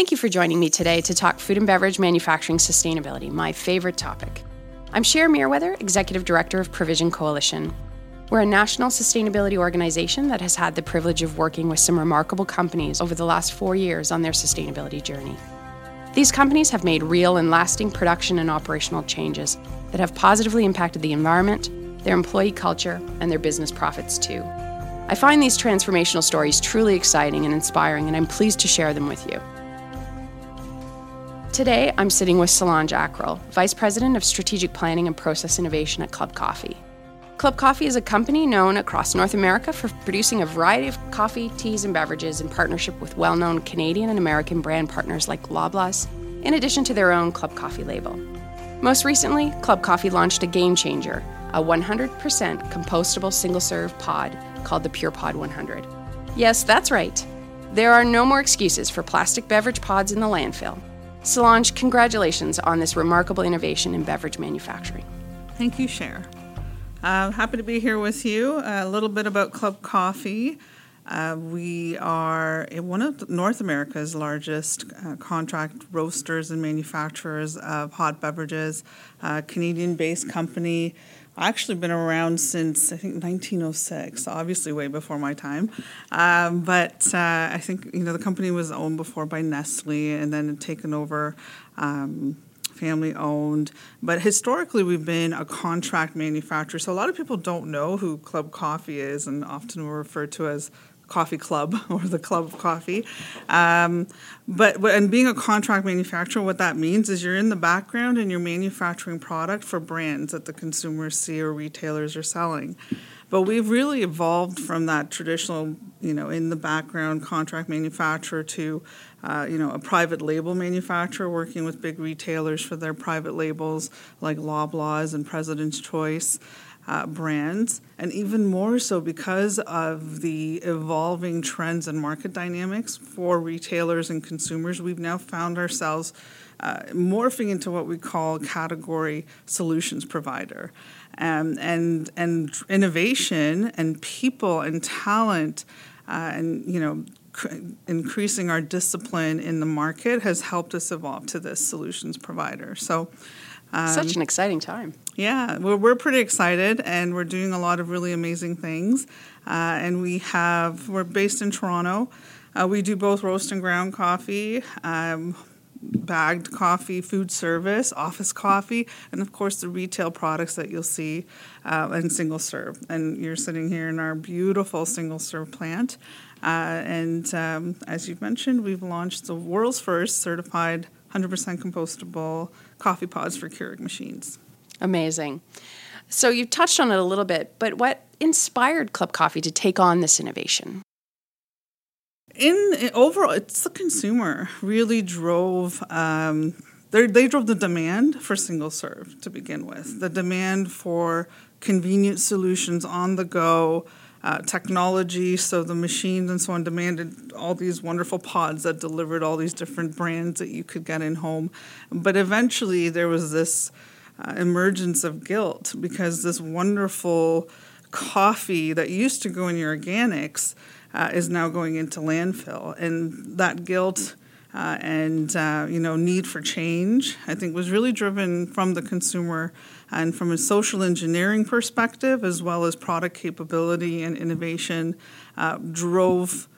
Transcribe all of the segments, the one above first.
Thank you for joining me today to talk food and beverage manufacturing sustainability, my favorite topic. I'm Cher Mereweather, Executive Director of Provision Coalition. We're a national sustainability organization that has had the privilege of working with some remarkable companies over the last four years on their sustainability journey. These companies have made real and lasting production and operational changes that have positively impacted the environment, their employee culture, and their business profits too. I find these transformational stories truly exciting and inspiring, and I'm pleased to share them with you. Today, I'm sitting with Solange Ackrell, Vice President of Strategic Planning and Process Innovation at Club Coffee. Club Coffee is a company known across North America for producing a variety of coffee, teas, and beverages in partnership with well known Canadian and American brand partners like Loblaws, in addition to their own Club Coffee label. Most recently, Club Coffee launched a game changer, a 100% compostable single serve pod called the PurPod100. Yes, that's right. There are no more excuses for plastic beverage pods in the landfill. Solange, congratulations on this remarkable innovation in beverage manufacturing. Thank you, Cher. Uh, happy to be here with you. A little bit about Club Coffee. Uh, we are one of North America's largest uh, contract roasters and manufacturers of hot beverages, a Canadian based company actually been around since I think 1906, obviously way before my time. Um, but uh, I think you know the company was owned before by Nestle and then taken over. Um, family owned, but historically we've been a contract manufacturer. So a lot of people don't know who Club Coffee is, and often we're referred to as coffee club or the club of coffee. Um, but and being a contract manufacturer, what that means is you're in the background and you're manufacturing product for brands that the consumers see or retailers are selling. But we've really evolved from that traditional, you know, in the background contract manufacturer to, uh, you know, a private label manufacturer working with big retailers for their private labels like Loblaws and President's Choice uh, brands, and even more so because of the evolving trends and market dynamics for retailers and consumers. We've now found ourselves uh, morphing into what we call category solutions provider. Um, and and innovation and people and talent uh, and you know increasing our discipline in the market has helped us evolve to this solutions provider. So um, Such an exciting time. Yeah, we're, we're pretty excited and we're doing a lot of really amazing things. Uh, and we have, we're based in Toronto. Uh, we do both roast and ground coffee, um, bagged coffee, food service, office coffee, and of course the retail products that you'll see uh, and single serve. And you're sitting here in our beautiful single serve plant. Uh, and um, as you've mentioned, we've launched the world's first certified 100% compostable coffee pods for Keurig machines. Amazing. So you touched on it a little bit, but what inspired Club Coffee to take on this innovation? In, in overall, it's the consumer really drove. Um, they drove the demand for single serve to begin with. The demand for convenient solutions on the go, uh, technology. So the machines and so on demanded all these wonderful pods that delivered all these different brands that you could get in home. But eventually there was this uh, emergence of guilt because this wonderful coffee that used to go in your organics uh, is now going into landfill, and that guilt. Uh, and uh, you know need for change i think was really driven from the consumer and from a social engineering perspective, as well as product capability and innovation, uh, drove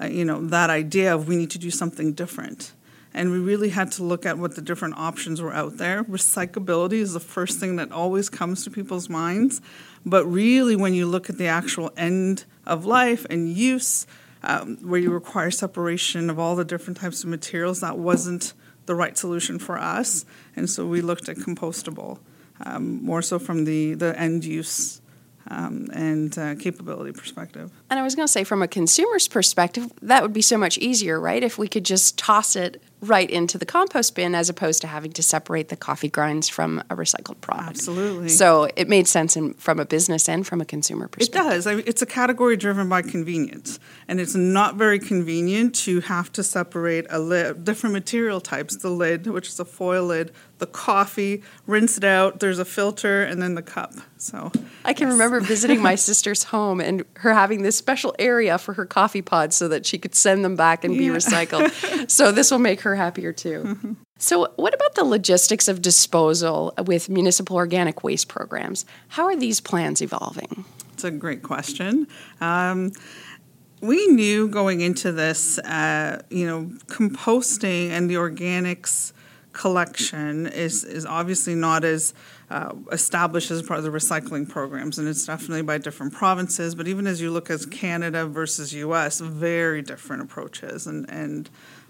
uh, you know that idea of we need to do something different. And we really had to look at what the different options were out there. Recyclability is the first thing that always comes to people's minds. But really, when you look at the actual end of life and use, um, where you require separation of all the different types of materials, that wasn't the right solution for us. And so we looked at compostable um, more so from the, the end use um, and uh, capability perspective. And I was going to say, from a consumer's perspective, that would be so much easier, right? If we could just toss it right into the compost bin as opposed to having to separate the coffee grinds from a recycled product. Absolutely. So it made sense in, from a business and from a consumer perspective. It does. I mean, it's a category driven by convenience, and it's not very convenient to have to separate a lid, different material types, the lid, which is a foil lid, the coffee, rinse it out, there's a filter, and then the cup. So I can yes. remember visiting my sister's home and her having this special area for her coffee pods so that she could send them back and yeah. be recycled. so this will make her happier too. So, what about the logistics of disposal with municipal organic waste programs? How are these plans evolving? It's a great question. Um, we knew going into this, uh, you know, composting and the organics collection is is obviously not as uh, established as part of the recycling programs, and it's definitely by different provinces. But even as you look at Canada versus U.S., very different approaches and and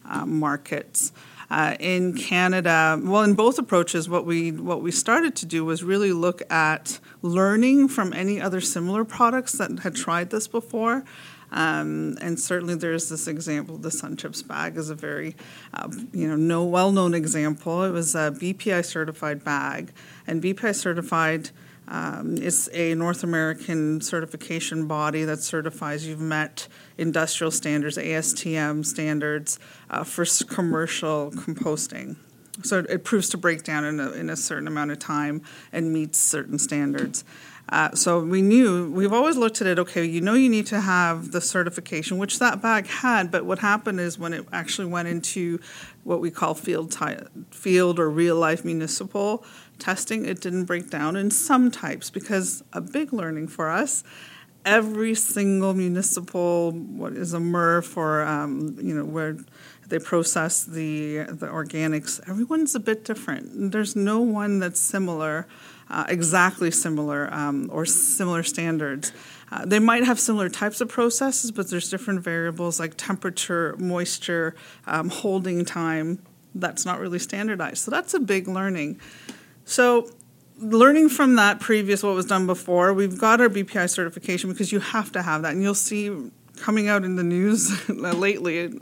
uh, markets. Uh, in Canada, well, in both approaches, what we what we started to do was really look at learning from any other similar products that had tried this before. Um, and certainly, there's this example. The Sun Chips bag is a very, uh, you know, no well-known example. It was a BPI certified bag, and BPI certified um, is a North American certification body that certifies you've met industrial standards, ASTM standards uh, for commercial composting. So it proves to break down in a, in a certain amount of time and meets certain standards. Uh, so we knew we've always looked at it. Okay, you know you need to have the certification, which that bag had. But what happened is when it actually went into what we call field ty- field or real life municipal testing, it didn't break down in some types because a big learning for us. Every single municipal, what is a MRF or um, you know where they process the the organics, everyone's a bit different. There's no one that's similar uh, exactly similar um, or similar standards. Uh, they might have similar types of processes, but there's different variables like temperature, moisture, um, holding time. That's not really standardized. So that's a big learning. So learning from that previous what was done before, we've got our BPI certification because you have to have that, and you'll see coming out in the news lately,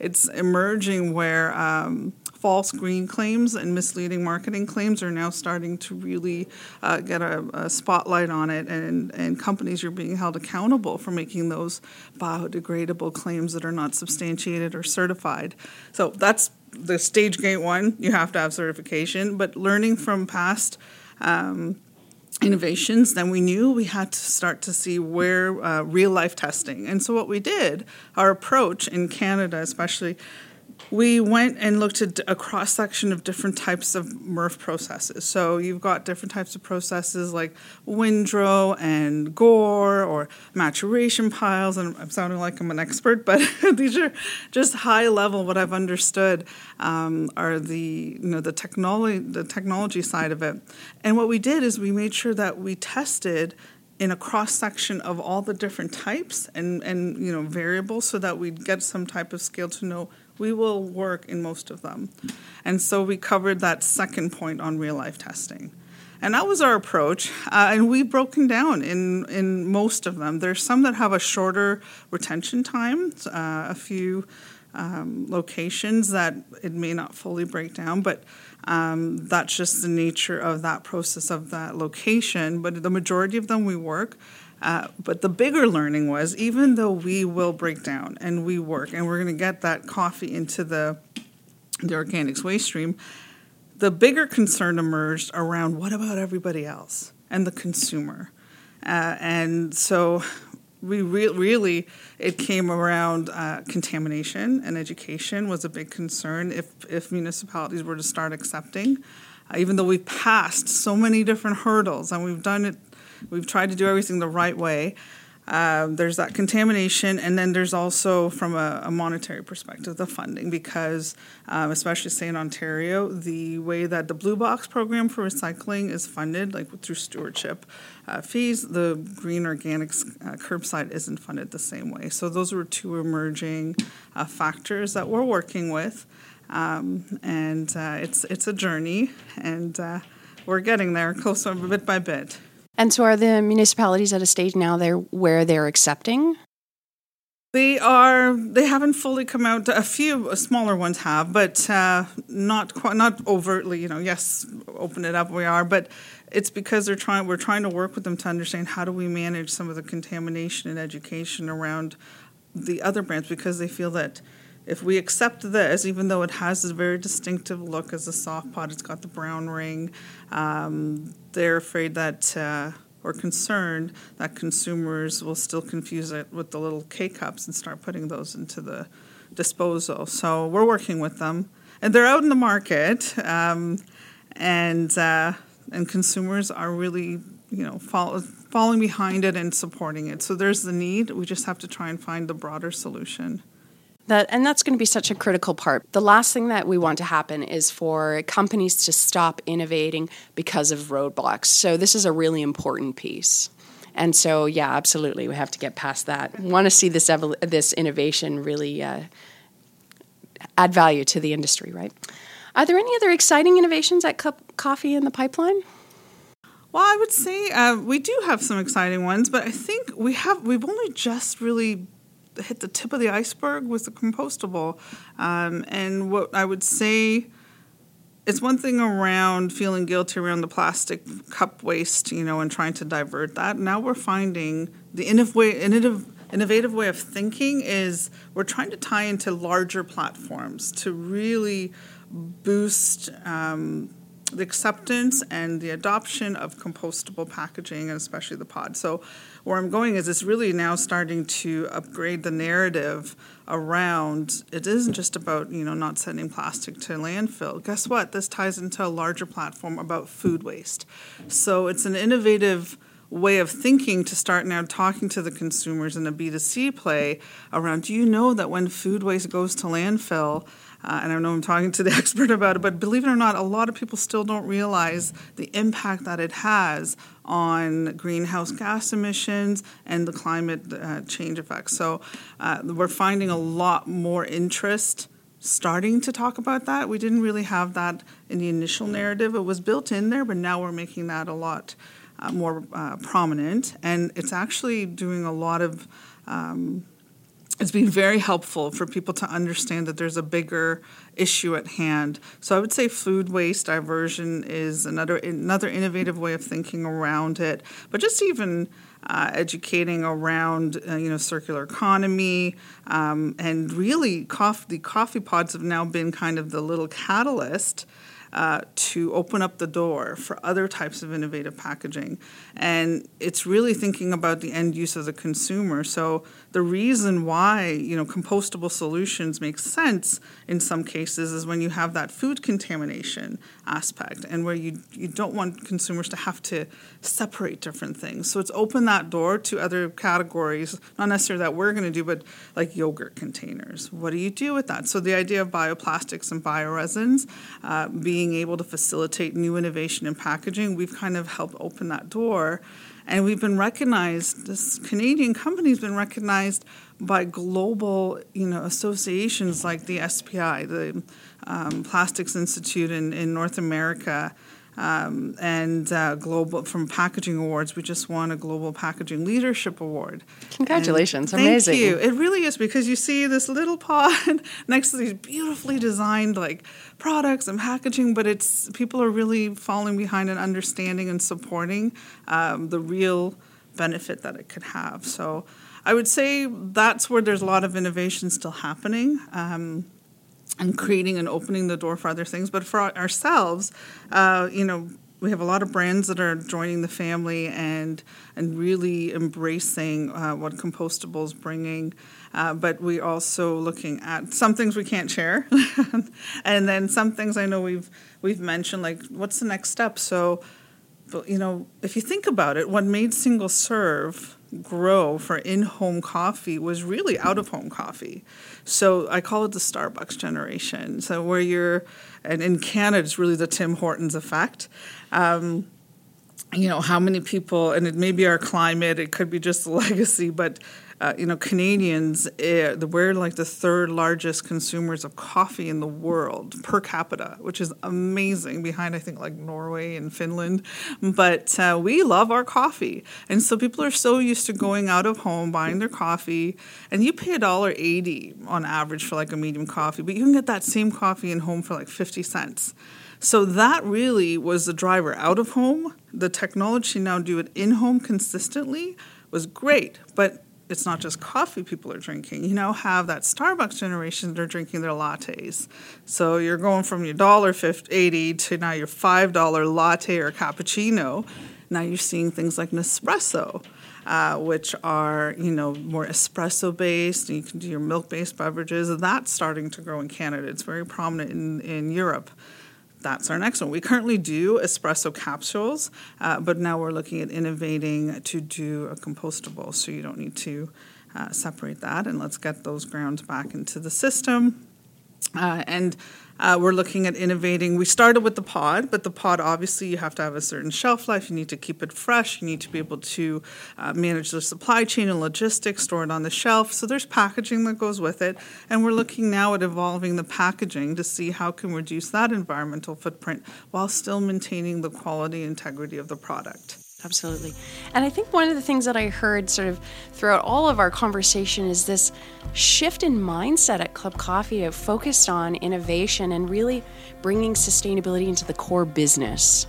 it's emerging where um, false green claims and misleading marketing claims are now starting to really uh, get a, a, spotlight on it, and, and companies are being held accountable for making those biodegradable claims that are not substantiated or certified. So that's the stage gate one. You have to have certification, but learning from past. Um, innovations, then we knew we had to start to see where uh, real life testing. And so, what we did, our approach in Canada, especially, we went and looked at a cross section of different types of MRF processes. So you've got different types of processes like windrow and gore or maturation piles. And I'm sounding like I'm an expert, but these are just high level. What I've understood um, are the you know the technology the technology side of it. And what we did is we made sure that we tested in a cross section of all the different types and, and you know variables so that we'd get some type of scale to know we will work in most of them. And so we covered that second point on real life testing. And that was our approach. Uh, and we've broken down in, in most of them. There's some that have a shorter retention time, uh, a few um, locations that it may not fully break down, but um, that's just the nature of that process of that location. But the majority of them we work uh, but the bigger learning was even though we will break down and we work and we're going to get that coffee into the the organics waste stream, the bigger concern emerged around what about everybody else and the consumer, uh, and so we re- really it came around uh, contamination and education was a big concern if if municipalities were to start accepting. Uh, even though we've passed so many different hurdles and we've done it We've tried to do everything the right way. Um, there's that contamination, and then there's also, from a, a monetary perspective, the funding, because um, especially say in Ontario, the way that the Blue Box program for recycling is funded, like through stewardship uh, fees, the green organics uh, curbside isn't funded the same way. So those were two emerging uh, factors that we're working with, um, and uh, it's it's a journey, and uh, we're getting there, closer bit by bit. And so, are the municipalities at a stage now there where they're accepting? They are. They haven't fully come out. A few smaller ones have, but uh, not quite, not overtly. You know, yes, open it up. We are, but it's because they're trying. We're trying to work with them to understand how do we manage some of the contamination and education around the other brands because they feel that if we accept this, even though it has a very distinctive look as a soft pot, it's got the brown ring, um, they're afraid that, uh, or concerned that consumers will still confuse it with the little K cups and start putting those into the disposal. So we're working with them, and they're out in the market, um, and uh, and consumers are really you know follow, falling behind it and supporting it. So there's the need. We just have to try and find the broader solution. That, and that's going to be such a critical part. The last thing that we want to happen is for companies to stop innovating because of roadblocks. So this is a really important piece. And so, yeah, absolutely, we have to get past that. We want to see this evol- this innovation really uh, add value to the industry, right? Are there any other exciting innovations at Club Coffee in the pipeline? Well, I would say uh, we do have some exciting ones, but I think we have we've only just really hit the tip of the iceberg with the compostable. Um, and what I would say it's one thing around feeling guilty around the plastic cup waste, you know, and trying to divert that. Now we're finding the innovative, innovative way of thinking is we're trying to tie into larger platforms to really boost um, the acceptance and the adoption of compostable packaging and especially the pod. So where I'm going is it's really now starting to upgrade the narrative around it isn't just about, you know, not sending plastic to landfill. Guess what? This ties into a larger platform about food waste. So it's an innovative way of thinking to start now talking to the consumers in a B2C play around do you know that when food waste goes to landfill, uh, and I know I'm talking to the expert about it, but believe it or not, a lot of people still don't realize the impact that it has on greenhouse gas emissions and the climate uh, change effects. So uh, we're finding a lot more interest starting to talk about that. We didn't really have that in the initial narrative. It was built in there, but now we're making that a lot uh, more uh, prominent. And it's actually doing a lot of um, it's been very helpful for people to understand that there's a bigger issue at hand. So I would say food waste diversion is another another innovative way of thinking around it. But just even uh, educating around uh, you know circular economy um, and really coffee, the coffee pods have now been kind of the little catalyst uh, to open up the door for other types of innovative packaging. And it's really thinking about the end use of the consumer. So the reason why you know compostable solutions make sense in some cases is when you have that food contamination aspect and where you you don't want consumers to have to separate different things. So it's opened that door to other categories, not necessarily that we're going to do, but like yogurt containers. What do you do with that? So the idea of bioplastics and bioresins uh, being able to facilitate new innovation in packaging, we've kind of helped open that door. And we've been recognized, this Canadian company has been recognized by global you know, associations like the SPI, the um, Plastics Institute in, in North America, um, and uh, global from packaging awards we just won a global packaging leadership award. Congratulations. And amazing. thank you. It really is because you see this little pod next to these beautifully designed like products and packaging but it's people are really falling behind and understanding and supporting um, the real benefit that it could have. So i would say that's where there's a lot of innovation still happening. Um, and creating and opening the door for other things. But for ourselves, uh, you know, we have a lot of brands that are joining the family and and really embracing uh, what compostable is bringing. Uh, but we also looking at some things we can't share, and then some things I know we've we've mentioned like what's the next step. So, you know, if you think about it, what made single serve grow for in-home coffee was really out-of-home coffee. So I call it the Starbucks generation. So where you're, and in Canada, it's really the Tim Hortons effect. Um, you know how many people, and it may be our climate, it could be just the legacy, but uh, you know, Canadians, uh, we're like the third largest consumers of coffee in the world per capita, which is amazing, behind, I think, like Norway and Finland. But uh, we love our coffee. And so people are so used to going out of home, buying their coffee, and you pay $1.80 on average for like a medium coffee, but you can get that same coffee in home for like 50 cents. So that really was the driver out of home. The technology now do it in home consistently was great, but it's not just coffee people are drinking. You now have that Starbucks generation that are drinking their lattes. So you're going from your dollar eighty to now your five dollar latte or cappuccino. Now you're seeing things like Nespresso. uh, which are you know more espresso based. You can do your milk based beverages. That's starting to grow in Canada. It's very prominent in, in Europe that's our next one. We currently do espresso capsules, uh, but now we're looking at innovating to do a compostable, so you don't need to uh, separate that. And let's get those grounds back into the system. Uh, and uh, we're looking at innovating. We started with the pod, but the pod obviously you have to have a certain shelf life. You need to keep it fresh. You need to be able to uh, manage the supply chain and logistics, store it on the shelf. So there's packaging that goes with it, and we're looking now at evolving the packaging to see how can reduce that environmental footprint while still maintaining the quality integrity of the product. Absolutely. And I think one of the things that I heard sort of throughout all of our conversation is this shift in mindset at Club Coffee of focused on innovation and really bringing sustainability into the core business.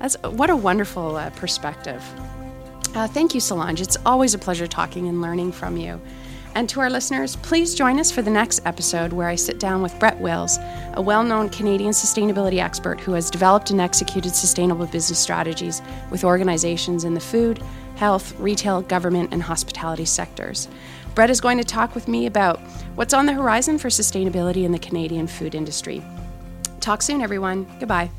That's what a wonderful uh, perspective. Uh, thank you, Solange. It's always a pleasure talking and learning from you. And to our listeners, please join us for the next episode where I sit down with Brett Wills, a well known Canadian sustainability expert who has developed and executed sustainable business strategies with organizations in the food, health, retail, government, and hospitality sectors. Brett is going to talk with me about what's on the horizon for sustainability in the Canadian food industry. Talk soon, everyone. Goodbye.